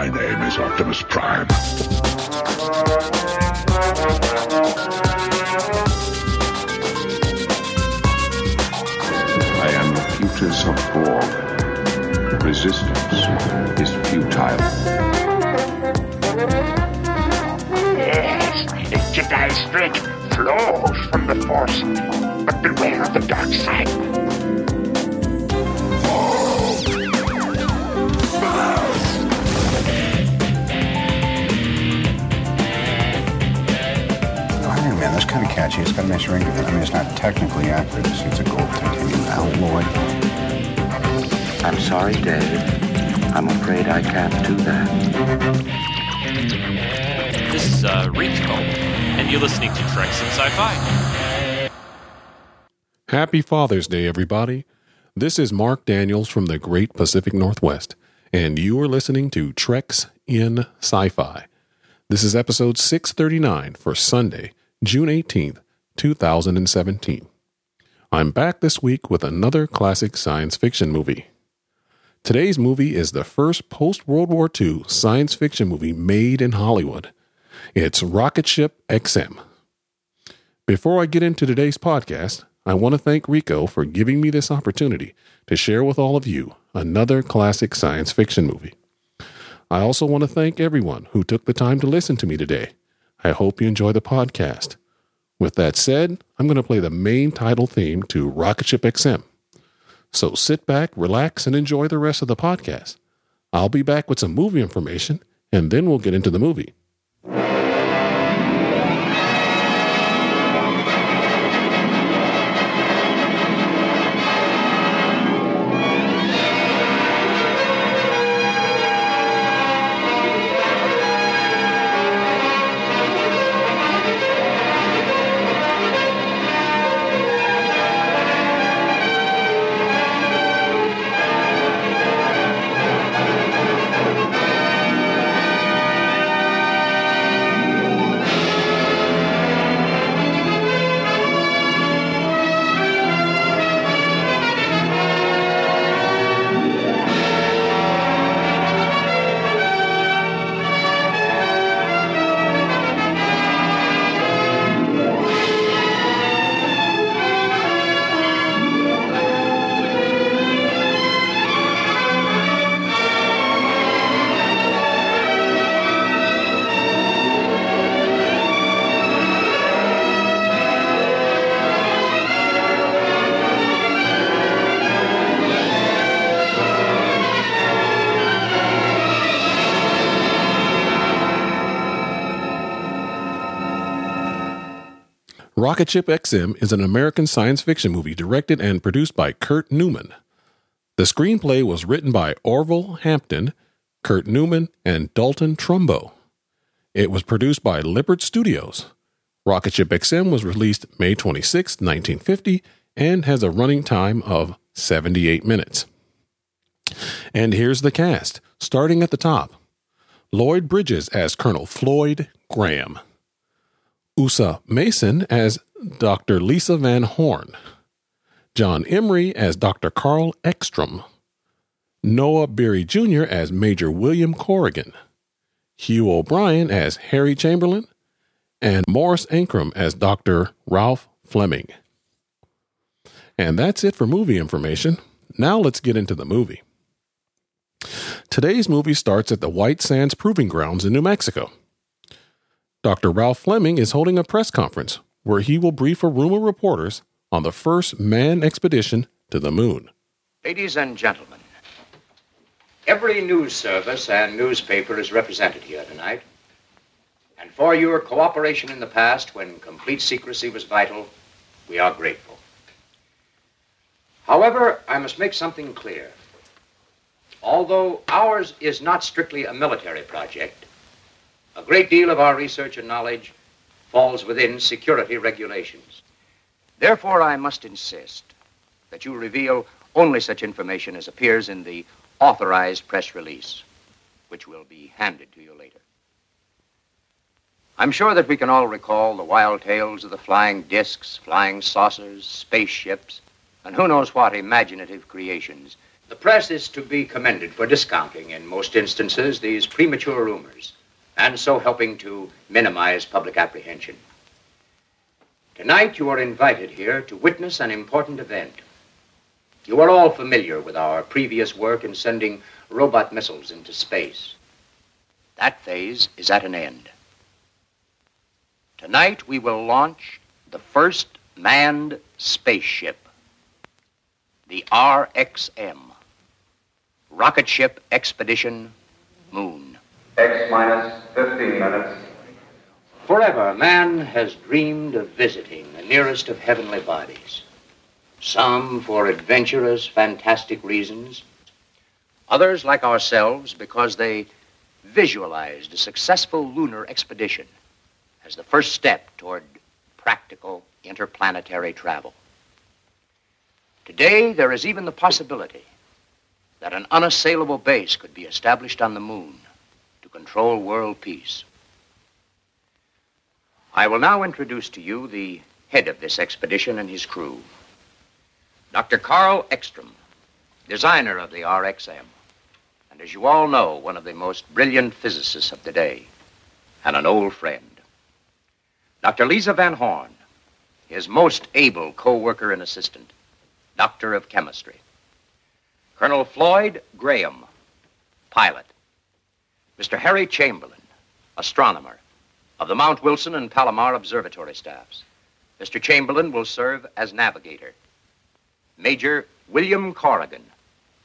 My name is Optimus Prime. I am the Futus of Borg. Resistance is futile. Yes, the Jedi strength flows from the Force, but beware of the dark side. To it. I mean, it's not technically accurate. It's, it's a gold titanium alloy. I'm sorry, Dave. I'm afraid I can't do that. This is uh, Rico, and you're listening to Treks in Sci-Fi. Happy Father's Day, everybody. This is Mark Daniels from the Great Pacific Northwest, and you are listening to Treks in Sci Fi. This is episode 639 for Sunday, June 18th, 2017. I'm back this week with another classic science fiction movie. Today's movie is the first post World War II science fiction movie made in Hollywood. It's Rocket Ship XM. Before I get into today's podcast, I want to thank Rico for giving me this opportunity to share with all of you another classic science fiction movie. I also want to thank everyone who took the time to listen to me today. I hope you enjoy the podcast. With that said, I'm going to play the main title theme to Rocket Ship XM. So sit back, relax, and enjoy the rest of the podcast. I'll be back with some movie information, and then we'll get into the movie. Rocket Ship XM is an American science fiction movie directed and produced by Kurt Neumann. The screenplay was written by Orville Hampton, Kurt Neumann, and Dalton Trumbo. It was produced by Lippert Studios. Rocket Ship XM was released May 26, 1950, and has a running time of 78 minutes. And here's the cast, starting at the top Lloyd Bridges as Colonel Floyd Graham. Osa Massen as Dr. Lisa Van Horn, John Emery as Dr. Carl Ekstrom, Noah Beery Jr. as Major William Corrigan, Hugh O'Brian as Harry Chamberlain, and Morris Ankrum as Dr. Ralph Fleming. And that's it for movie information. Now let's get into the movie. Today's movie starts at the White Sands Proving Grounds in New Mexico. Dr. Ralph Fleming is holding a press conference where he will brief a room of reporters on the first manned expedition to the moon. Ladies and gentlemen, every news service and newspaper is represented here tonight. And for your cooperation in the past when complete secrecy was vital, we are grateful. However, I must make something clear. Although ours is not strictly a military project, a great deal of our research and knowledge falls within security regulations. Therefore, I must insist that you reveal only such information as appears in the authorized press release, which will be handed to you later. I'm sure that we can all recall the wild tales of the flying discs, flying saucers, spaceships, and who knows what imaginative creations. The press is to be commended for discounting, in most instances, these premature rumors, and so helping to minimize public apprehension. Tonight, you are invited here to witness an important event. You are all familiar with our previous work in sending robot missiles into space. That phase is at an end. Tonight, we will launch the first manned spaceship, the RXM, Rocket Ship Expedition Moon. X minus 15 minutes. Forever, man has dreamed of visiting the nearest of heavenly bodies. Some for adventurous, fantastic reasons. Others, like ourselves, because they visualized a successful lunar expedition as the first step toward practical interplanetary travel. Today, there is even the possibility that an unassailable base could be established on the moon control world peace. I will now introduce to you the head of this expedition and his crew, Dr. Carl Ekstrom, designer of the RXM, and as you all know, one of the most brilliant physicists of the day, and an old friend. Dr. Lisa Van Horn, his most able co-worker and assistant, doctor of chemistry. Colonel Floyd Graham, pilot. Mr. Harry Chamberlain, astronomer of the Mount Wilson and Palomar observatory staffs. Mr. Chamberlain will serve as navigator. Major William Corrigan,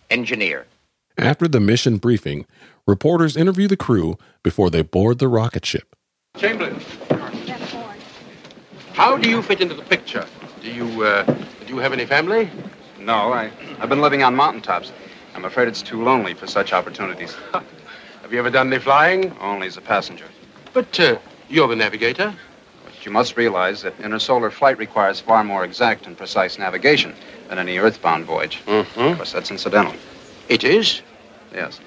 engineer. After the mission briefing, reporters interview the crew before they board the rocket ship. Chamberlain, how do you fit into the picture? Do you, uh, do you have any family? No, I, I've been living on mountaintops. I'm afraid it's too lonely for such opportunities. have you ever done any flying? Only as a passenger. But uh, you're the navigator. But you must realize that intersolar flight requires far more exact and precise navigation than any earthbound voyage. Mm-hmm. Of course, that's incidental. It is? Yes.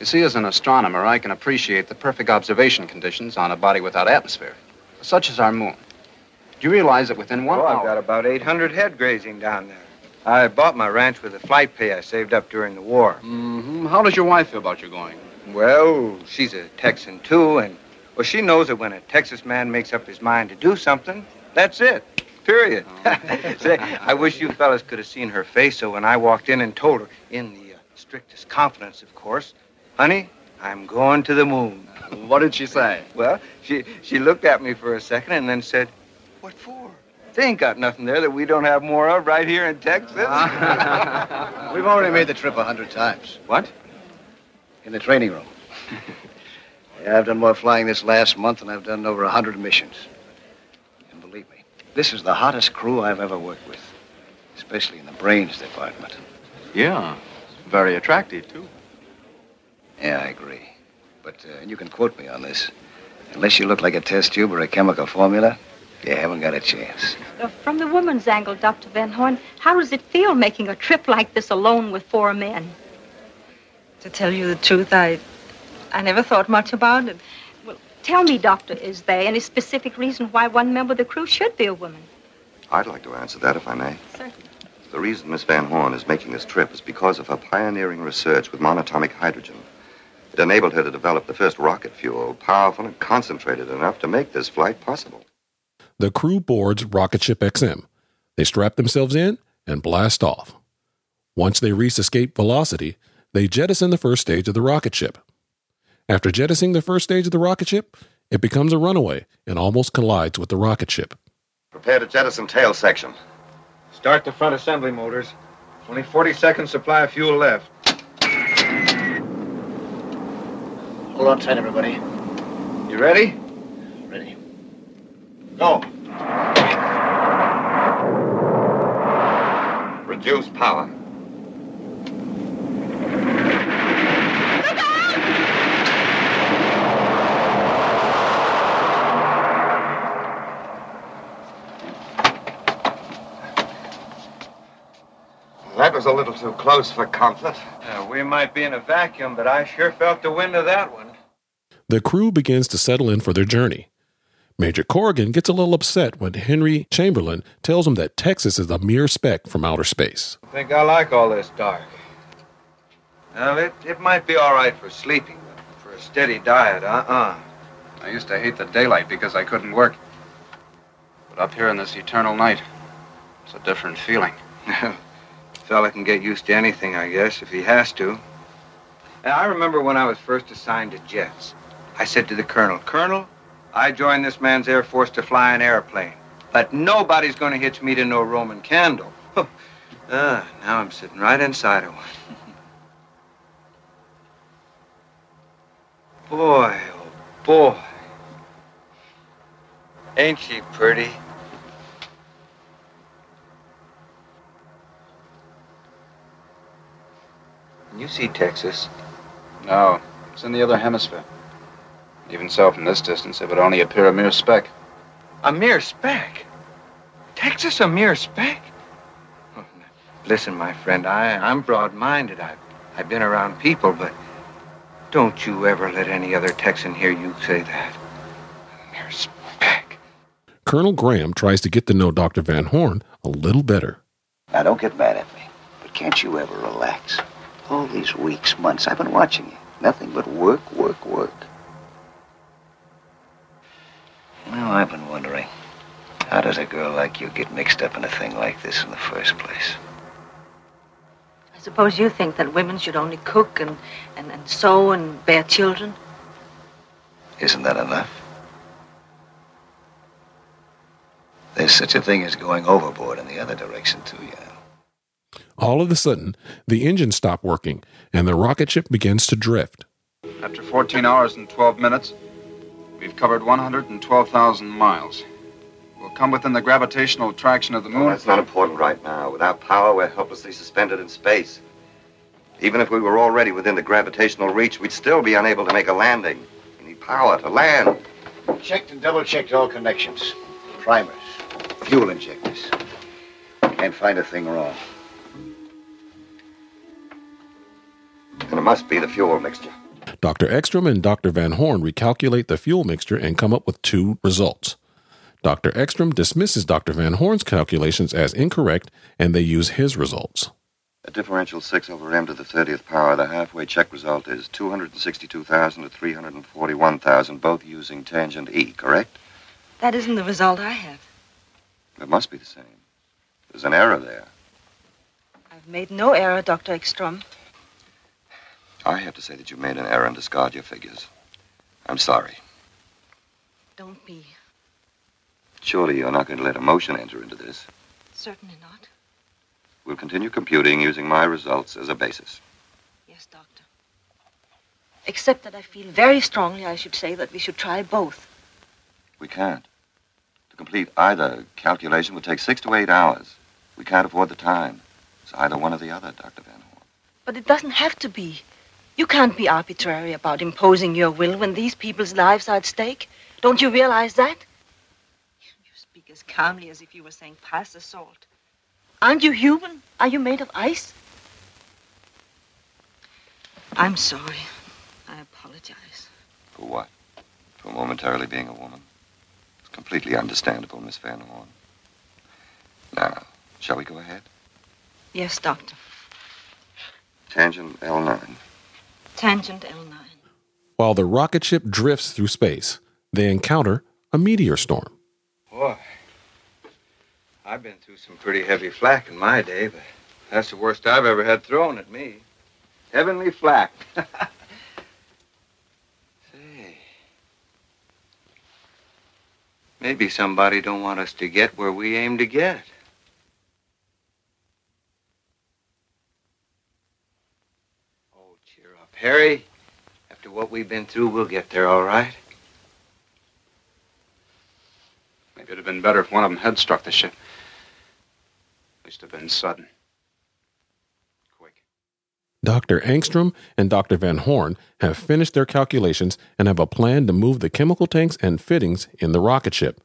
You see, as an astronomer, I can appreciate the perfect observation conditions on a body without atmosphere, such as our moon. Do you realize that within one oh, hour... I've got about 800 head grazing down there. I bought my ranch with the flight pay I saved up during the war. Mm-hmm. How does your wife feel about you going? Well, she's a Texan, too, and, well, she knows that when a Texas man makes up his mind to do something, that's it. Period. Oh. Say, I wish you fellas could have seen her face, so when I walked in and told her, in the uh, strictest confidence, of course, honey, I'm going to the moon. What did she say? Well, she, she looked at me for a second and then said, what for? They ain't got nothing there that we don't have more of right here in Texas. We've already made the trip a hundred times. What? In the training room. yeah, I've done more flying this last month than I've done over a hundred missions. And believe me, this is the hottest crew I've ever worked with, especially in the brains department. Yeah, very attractive, too. Yeah, I agree. But uh, you can quote me on this. Unless you look like a test tube or a chemical formula, you haven't got a chance. Uh, from the woman's angle, Dr. Van Horn, how does it feel making a trip like this alone with four men? To tell you the truth, I I never thought much about it. Well, tell me, Doctor, is there any specific reason why one member of the crew should be a woman? I'd like to answer that, if I may. Certainly. The reason Miss Van Horn is making this trip is because of her pioneering research with monatomic hydrogen. It enabled her to develop the first rocket fuel, powerful and concentrated enough to make this flight possible. The crew boards Rocket Ship XM. They strap themselves in and blast off. Once they reach escape velocity, they jettison the first stage of the rocket ship. After jettisoning the first stage of the rocket ship, it becomes a runaway and almost collides with the rocket ship. Prepare to jettison tail section. Start the front assembly motors. Only 40 seconds supply of fuel left. Hold on tight, everybody. You ready? Ready. Go. Reduce power. Was a little too close for comfort. Uh, we might be in a vacuum, but I sure felt the wind of that one. The crew begins to settle in for their journey. Major Corrigan gets a little upset when Henry Chamberlain tells him that Texas is a mere speck from outer space. I think I like all this dark. Well, it, it might be all right for sleeping, but for a steady diet, uh-uh. I used to hate the daylight because I couldn't work. But up here in this eternal night, it's a different feeling. Fella can get used to anything, I guess, if he has to. Now, I remember when I was first assigned to jets. I said to the colonel, Colonel, I joined this man's Air Force to fly an airplane. But nobody's going to hitch me to no Roman candle. ah, now I'm sitting right inside of one. boy, oh boy. Ain't she pretty? You see Texas? No, it's in the other hemisphere. Even so, from this distance, it would only appear a mere speck. A mere speck? Texas a mere speck? Oh, listen, my friend, I, I'm broad-minded. I've, I've been around people, but don't you ever let any other Texan hear you say that. A mere speck. Colonel Graham tries to get to know Dr. Van Horn a little better. Now, don't get mad at me, but can't you ever relax? All these weeks, months, I've been watching you. Nothing but work, work, work. Now, I've been wondering, how does a girl like you get mixed up in a thing like this in the first place? I suppose you think that women should only cook and, and, and sew and bear children? Isn't that enough? There's such a thing as going overboard in the other direction, too, you know. All of a sudden, the engines stop working and the rocket ship begins to drift. After 14 hours and 12 minutes, we've covered 112,000 miles. We'll come within the gravitational attraction of the moon. Well, that's not important right now. Without power, we're helplessly suspended in space. Even if we were already within the gravitational reach, we'd still be unable to make a landing. We need power to land. Checked and double checked all connections. Primers, fuel injectors. Can't find a thing wrong. And it must be the fuel mixture. Dr. Ekstrom and Dr. Van Horn recalculate the fuel mixture and come up with two results. Dr. Ekstrom dismisses Dr. Van Horn's calculations as incorrect and they use his results. At differential 6 over m to the 30th power, the halfway check result is 262,000 to 341,000, both using tangent E, correct? That isn't the result I have. It must be the same. There's an error there. I've made no error, Dr. Ekstrom. I have to say that you made an error and discard your figures. I'm sorry. Don't be. Surely you're not going to let emotion enter into this. Certainly not. We'll continue computing using my results as a basis. Yes, Doctor. Except that I feel very strongly, I should say, that we should try both. We can't. To complete either calculation would take six to eight hours. We can't afford the time. It's either one or the other, Dr. Van Horn. But it doesn't have to be. You can't be arbitrary about imposing your will when these people's lives are at stake. Don't you realize that? You speak as calmly as if you were saying, pass the salt. Aren't you human? Are you made of ice? I'm sorry. I apologize. For what? For momentarily being a woman? It's completely understandable, Miss Van Horn. Now, shall we go ahead? Yes, Doctor. Tangent L9. Tangent L9. While the rocket ship drifts through space, they encounter a meteor storm. Boy, I've been through some pretty heavy flack in my day, but that's the worst I've ever had thrown at me. Heavenly flack. Say, maybe somebody don't want us to get where we aim to get. Oh, cheer up, Harry. After what we've been through, we'll get there all right. Maybe it'd have been better if one of them had struck the ship. At least it'd have been sudden. Quick. Dr. Angstrom and Dr. Van Horn have finished their calculations and have a plan to move the chemical tanks and fittings in the rocket ship.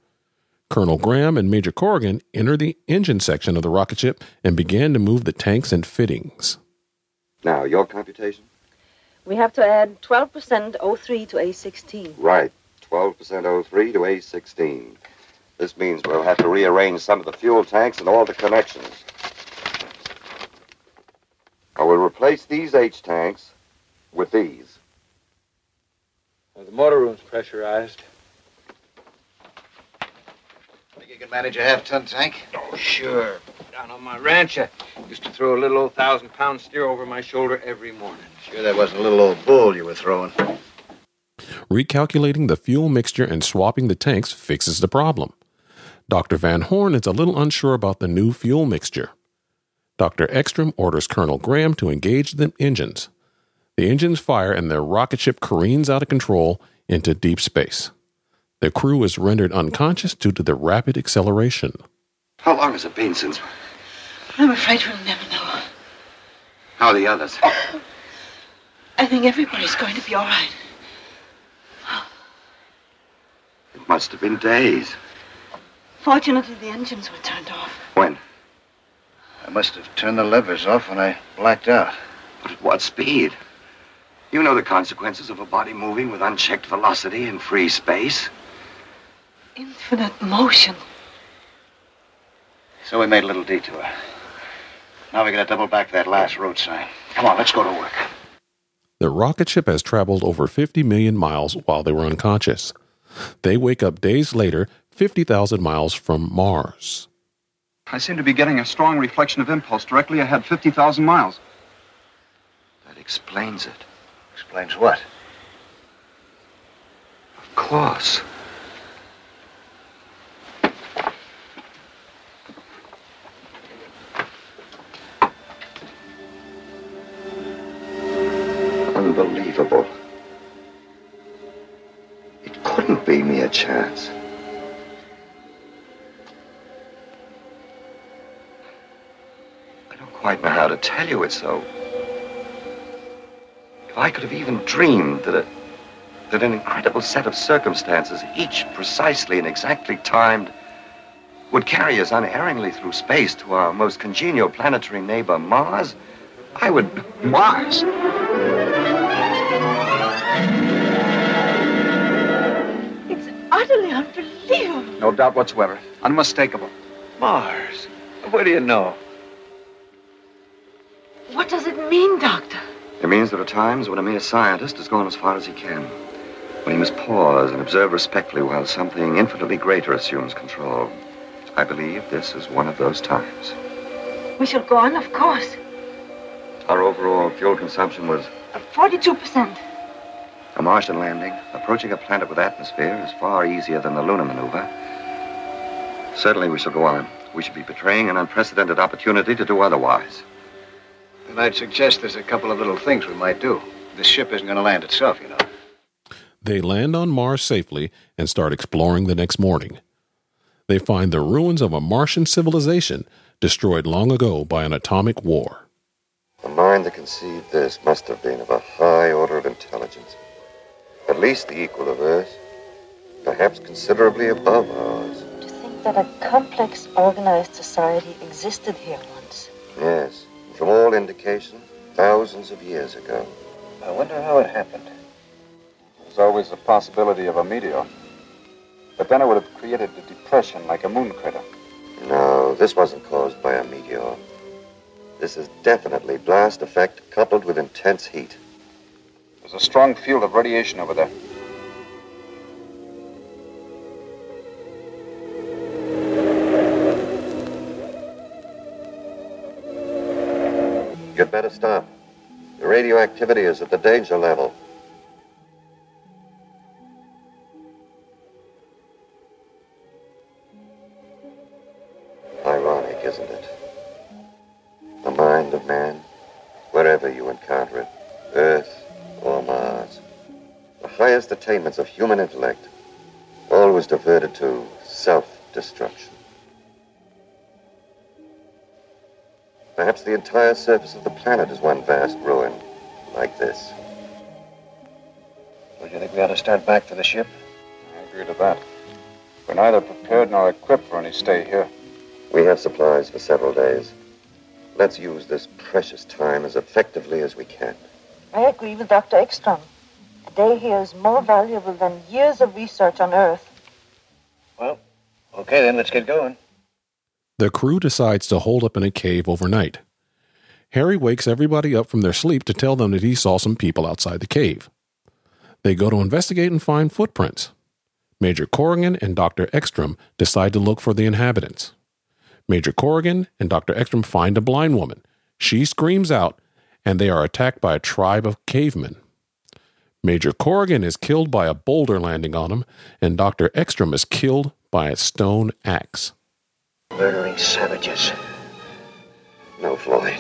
Colonel Graham and Major Corrigan enter the engine section of the rocket ship and begin to move the tanks and fittings. Now, your computation? We have to add 12% O3 to A16. Right. 12% O3 to A16. This means we'll have to rearrange some of the fuel tanks and all the connections. I will replace these H tanks with these. Well, the motor room's pressurized. Think you can manage a half-ton tank? Oh, sure. Down on my ranch, I used to throw a little old thousand-pound steer over my shoulder every morning. Sure that wasn't a little old bull you were throwing. Recalculating the fuel mixture and swapping the tanks fixes the problem. Dr. Van Horn is a little unsure about the new fuel mixture. Dr. Ekstrom orders Colonel Graham to engage the engines. The engines fire and the rocket ship careens out of control into deep space. The crew is rendered unconscious due to the rapid acceleration. How long has it been since? I'm afraid we'll never know. How are the others? I think everybody's going to be all right. It must have been days. Fortunately, the engines were turned off. When? I must have turned the levers off when I blacked out. But at what speed? You know the consequences of a body moving with unchecked velocity in free space. Infinite motion. So we made a little detour. Now we gotta double back to that last road sign. Come on, let's go to work. The rocket ship has traveled over 50 million miles while they were unconscious. They wake up days later, 50,000 miles from Mars. I seem to be getting a strong reflection of impulse directly ahead, 50,000 miles. That explains it. Explains what? Of course. It me a chance. I don't quite know how to tell you it's so. If I could have even dreamed that a, that an incredible set of circumstances, each precisely and exactly timed, would carry us unerringly through space to our most congenial planetary neighbor, Mars, I would. Mars? Utterly unbelievable. No doubt whatsoever. Unmistakable. Mars? What do you know? What does it mean, Doctor? It means there are times when a mere scientist has gone as far as he can. When he must pause and observe respectfully while something infinitely greater assumes control. I believe this is one of those times. We shall go on, of course. Our overall fuel consumption was 42%. A Martian landing. Approaching a planet with atmosphere is far easier than the lunar maneuver. Certainly we shall go on. We should be betraying an unprecedented opportunity to do otherwise. Then I'd suggest there's a couple of little things we might do. This ship isn't gonna land itself, you know. They land on Mars safely and start exploring the next morning. They find the ruins of a Martian civilization destroyed long ago by an atomic war. The mind that conceived this must have been of a high order of intelligence. At least the equal of Earth. Perhaps considerably above ours. To think that a complex, organized society existed here once. Yes. From all indication, thousands of years ago. I wonder how it happened. There's always the possibility of a meteor. But then it would have created a depression like a moon crater. No, this wasn't caused by a meteor. This is definitely blast effect coupled with intense heat. There's a strong field of radiation over there. You'd better stop. The radioactivity is at the danger level. Ironic, isn't it? The mind of man, wherever you encounter it, attainments of human intellect, always diverted to self-destruction. Perhaps the entire surface of the planet is one vast ruin, like this. Well, do you think we ought to start back for the ship? I agree to that. We're neither prepared nor equipped for any stay here. We have supplies for several days. Let's use this precious time as effectively as we can. I agree with Dr. Ekstrom. A day here is more valuable than years of research on Earth. Well, okay then, let's get going. The crew decides to hold up in a cave overnight. Harry wakes everybody up from their sleep to tell them that he saw some people outside the cave. They go to investigate and find footprints. Major Corrigan and Dr. Ekstrom decide to look for the inhabitants. Major Corrigan and Dr. Ekstrom find a blind woman. She screams out, and they are attacked by a tribe of cavemen. Major Corrigan is killed by a boulder landing on him, and Dr. Ekstrom is killed by a stone axe. Murdering savages. No, Floyd.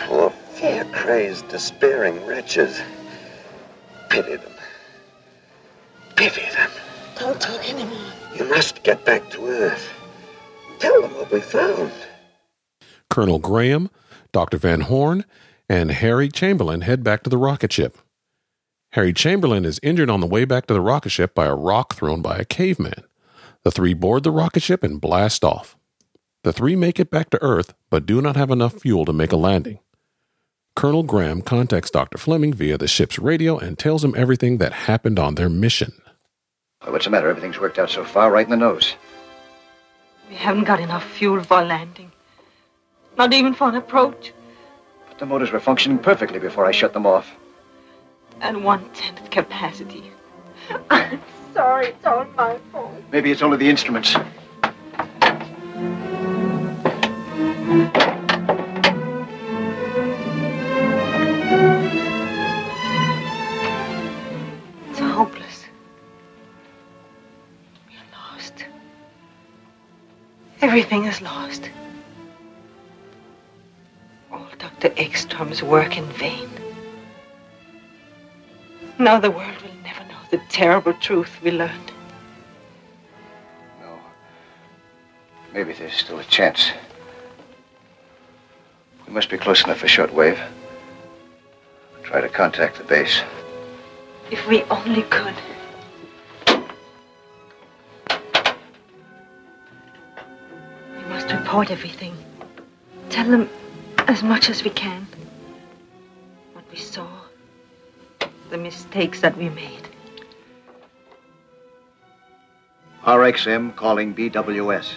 Poor, fear crazed, despairing wretches. Pity them. Pity them. Don't talk anymore. You must get back to Earth. Tell them what we found. Colonel Graham, Dr. Van Horn, and Harry Chamberlain head back to the rocket ship. Harry Chamberlain is injured on the way back to the rocket ship by a rock thrown by a caveman. The three board the rocket ship and blast off. The three make it back to Earth, but do not have enough fuel to make a landing. Colonel Graham contacts Dr. Fleming via the ship's radio and tells him everything that happened on their mission. Well, what's the matter? Everything's worked out so far, right in the nose. We haven't got enough fuel for a landing. Not even for an approach. But the motors were functioning perfectly before I shut them off. At one tenth capacity. I'm sorry, it's all my fault. Maybe it's only the instruments. It's hopeless. We're lost. Everything is lost. All Dr. Ekstrom's work in vain. Now the world will never know the terrible truth we learned. No. Maybe there's still a chance. We must be close enough for shortwave. Try to contact the base. If we only could. We must report everything. Tell them as much as we can. The mistakes that we made. RXM calling BWS.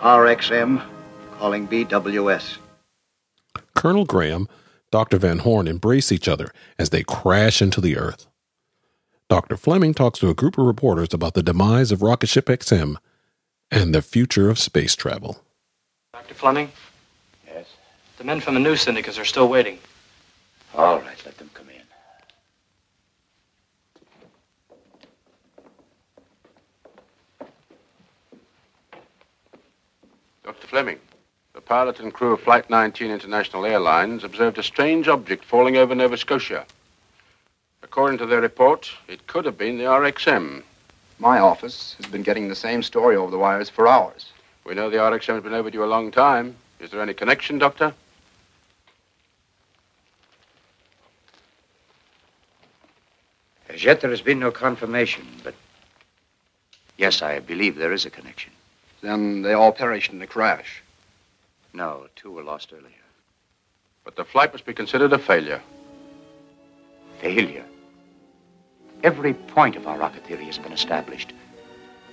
RXM calling BWS. Colonel Graham, Dr. Van Horn embrace each other as they crash into the Earth. Dr. Fleming talks to a group of reporters about the demise of rocket ship XM and the future of space travel. Dr. Fleming? Yes? The men from the news syndicates are still waiting. All right, let them come in. Dr. Fleming, the pilot and crew of Flight 19 International Airlines observed a strange object falling over Nova Scotia. According to their report, it could have been the RXM. My office has been getting the same story over the wires for hours. We know the RXM has been overdue a long time. Is there any connection, Doctor? As yet, there has been no confirmation, but yes, I believe there is a connection. Then they all perished in the crash. No, two were lost earlier. But the flight must be considered a failure. Failure. Every point of our rocket theory has been established.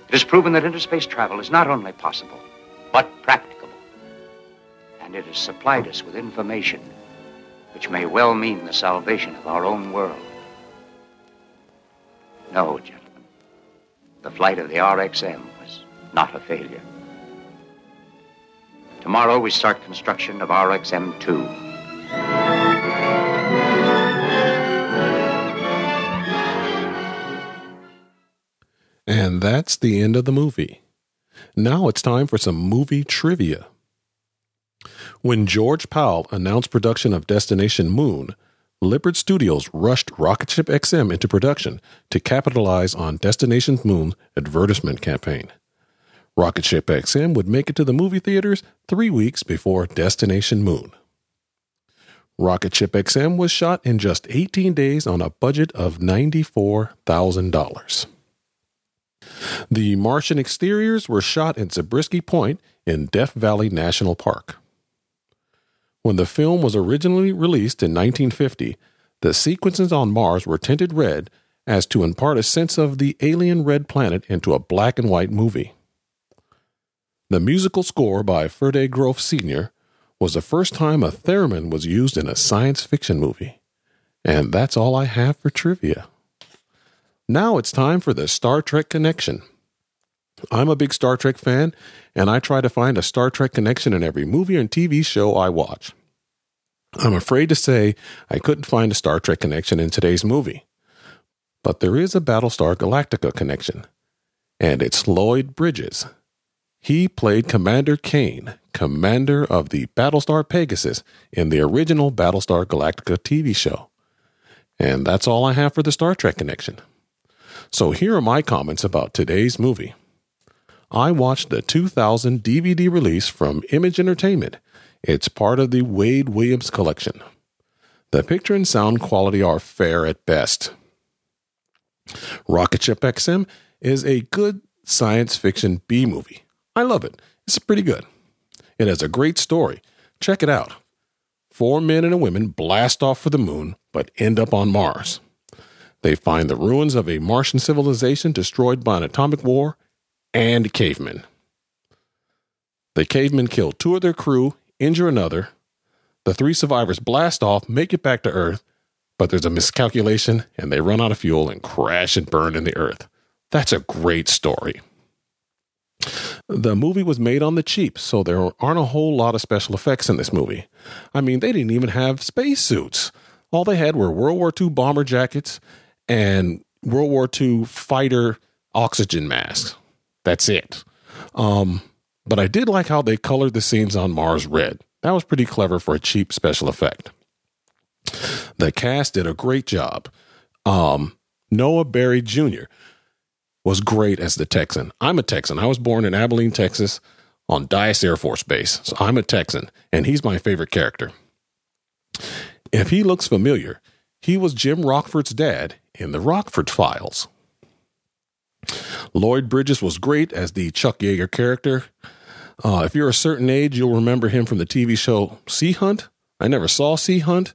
It has proven that interspace travel is not only possible, but practicable. And it has supplied us with information which may well mean the salvation of our own world. No, gentlemen. The flight of the RXM was not a failure. Tomorrow we start construction of RXM 2. And that's the end of the movie. Now it's time for some movie trivia. When George Pal announced production of Destination Moon, Lippert Studios rushed Rocketship XM into production to capitalize on Destination Moon's advertisement campaign. Rocket Ship XM would make it to the movie theaters three weeks before Destination Moon. Rocket Ship XM was shot in just 18 days on a budget of $94,000. The Martian exteriors were shot in Zabriskie Point in Death Valley National Park. When the film was originally released in 1950, the sequences on Mars were tinted red as to impart a sense of the alien red planet into a black and white movie. The musical score by Ferde Grofé Sr. was the first time a theremin was used in a science fiction movie. And that's all I have for trivia. Now it's time for the Star Trek Connection. I'm a big Star Trek fan, and I try to find a Star Trek connection in every movie and TV show I watch. I'm afraid to say I couldn't find a Star Trek connection in today's movie. But there is a Battlestar Galactica connection, and it's Lloyd Bridges. He played Commander Cain, commander of the Battlestar Pegasus in the original Battlestar Galactica TV show. And that's all I have for the Star Trek connection. So here are my comments about today's movie. I watched the 2000 DVD release from Image Entertainment. It's part of the Wade Williams collection. The picture and sound quality are fair at best. Rocket Ship XM is a good science fiction B movie. I love it. It's pretty good. It has a great story. Check it out. Four men and a woman blast off for the moon, but end up on Mars. They find the ruins of a Martian civilization destroyed by an atomic war and cavemen. The cavemen kill two of their crew, injure another. The three survivors blast off, make it back to Earth, but there's a miscalculation and they run out of fuel and crash and burn in the Earth. That's a great story. The movie was made on the cheap, so there aren't a whole lot of special effects in this movie. I mean, they didn't even have spacesuits. All they had were World War II bomber jackets and World War II fighter oxygen masks. That's it. Um, but I did like how they colored the scenes on Mars red. That was pretty clever for a cheap special effect. The cast did a great job. Um, Noah Beery Jr. was great as the Texan. I'm a Texan. I was born in Abilene, Texas on Dyess Air Force Base. So I'm a Texan, and he's my favorite character. If he looks familiar, he was Jim Rockford's dad in the Rockford Files. Lloyd Bridges was great as the Chuck Yeager character. Uh, if you're a certain age, you'll remember him from the TV show Sea Hunt. I never saw Sea Hunt.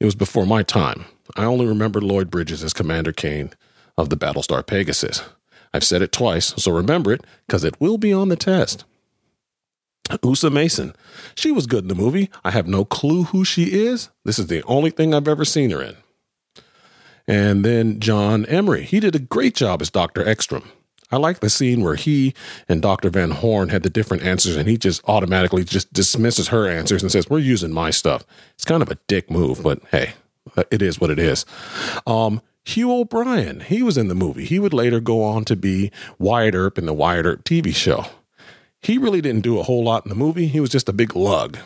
It was before my time. I only remember Lloyd Bridges as Commander Cain of the Battlestar Pegasus. I've said it twice, so remember it because it will be on the test. Osa Massen. She was good in the movie. I have no clue who she is. This is the only thing I've ever seen her in. And then John Emery. He did a great job as Dr. Ekstrom. I like the scene where he and Dr. Van Horn had the different answers and he just automatically just dismisses her answers and says, We're using my stuff. It's kind of a dick move, but hey, it is what it is. Um, Hugh O'Brian, he was in the movie. He would later go on to be Wyatt Earp in the Wyatt Earp TV show. He really didn't do a whole lot in the movie. He was just a big lug.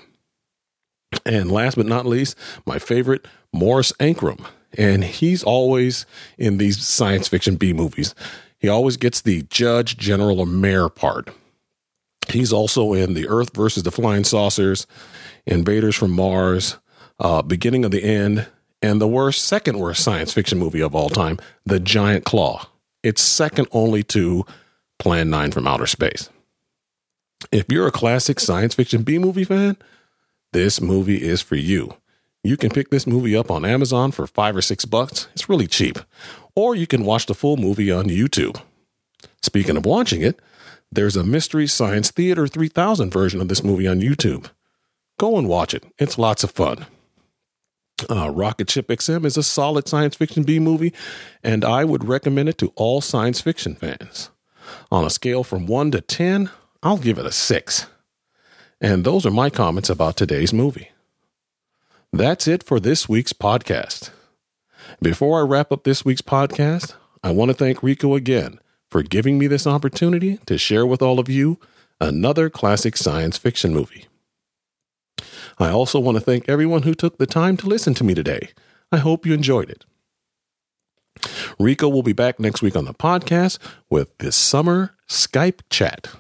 And last but not least, my favorite, Morris Ankrum. And he's always in these science fiction B movies. He always gets the judge, general, or mayor part. He's also in The Earth versus the Flying Saucers, Invaders from Mars, uh, Beginning of the End, and the worst, second worst science fiction movie of all time, The Giant Claw. It's second only to Plan 9 from Outer Space. If you're a classic science fiction B movie fan, this movie is for you. You can pick this movie up on Amazon for five or six bucks. It's really cheap. Or you can watch the full movie on YouTube. Speaking of watching it, there's a Mystery Science Theater 3000 version of this movie on YouTube. Go and watch it. It's lots of fun. Uh, Rocket Ship XM is a solid science fiction B movie, and I would recommend it to all science fiction fans. On a scale from 1 to 10, I'll give it a 6. And those are my comments about today's movie. That's it for this week's podcast. Before I wrap up this week's podcast, I want to thank Rico again for giving me this opportunity to share with all of you another classic science fiction movie. I also want to thank everyone who took the time to listen to me today. I hope you enjoyed it. Rico will be back next week on the podcast with this summer Skype chat.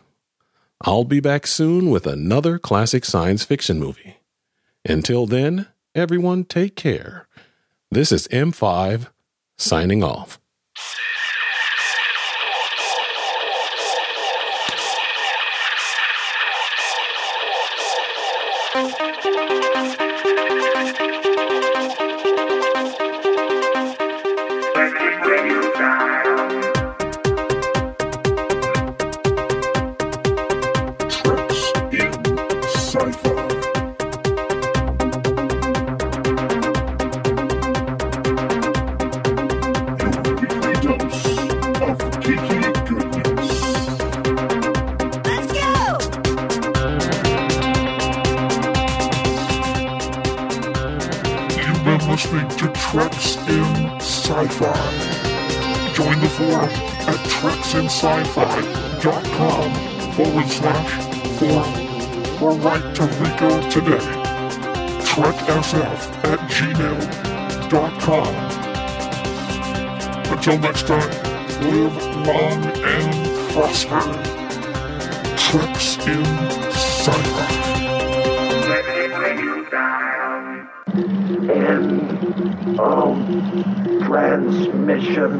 I'll be back soon with another classic science fiction movie. Until then, everyone take care. This is M5 signing off. At treksinsci-fi.com forward slash forum or write to Rico today. TrekSF at gmail.com. Until next time, live long and prosper. Treks in Sci-Fi. End of transmission.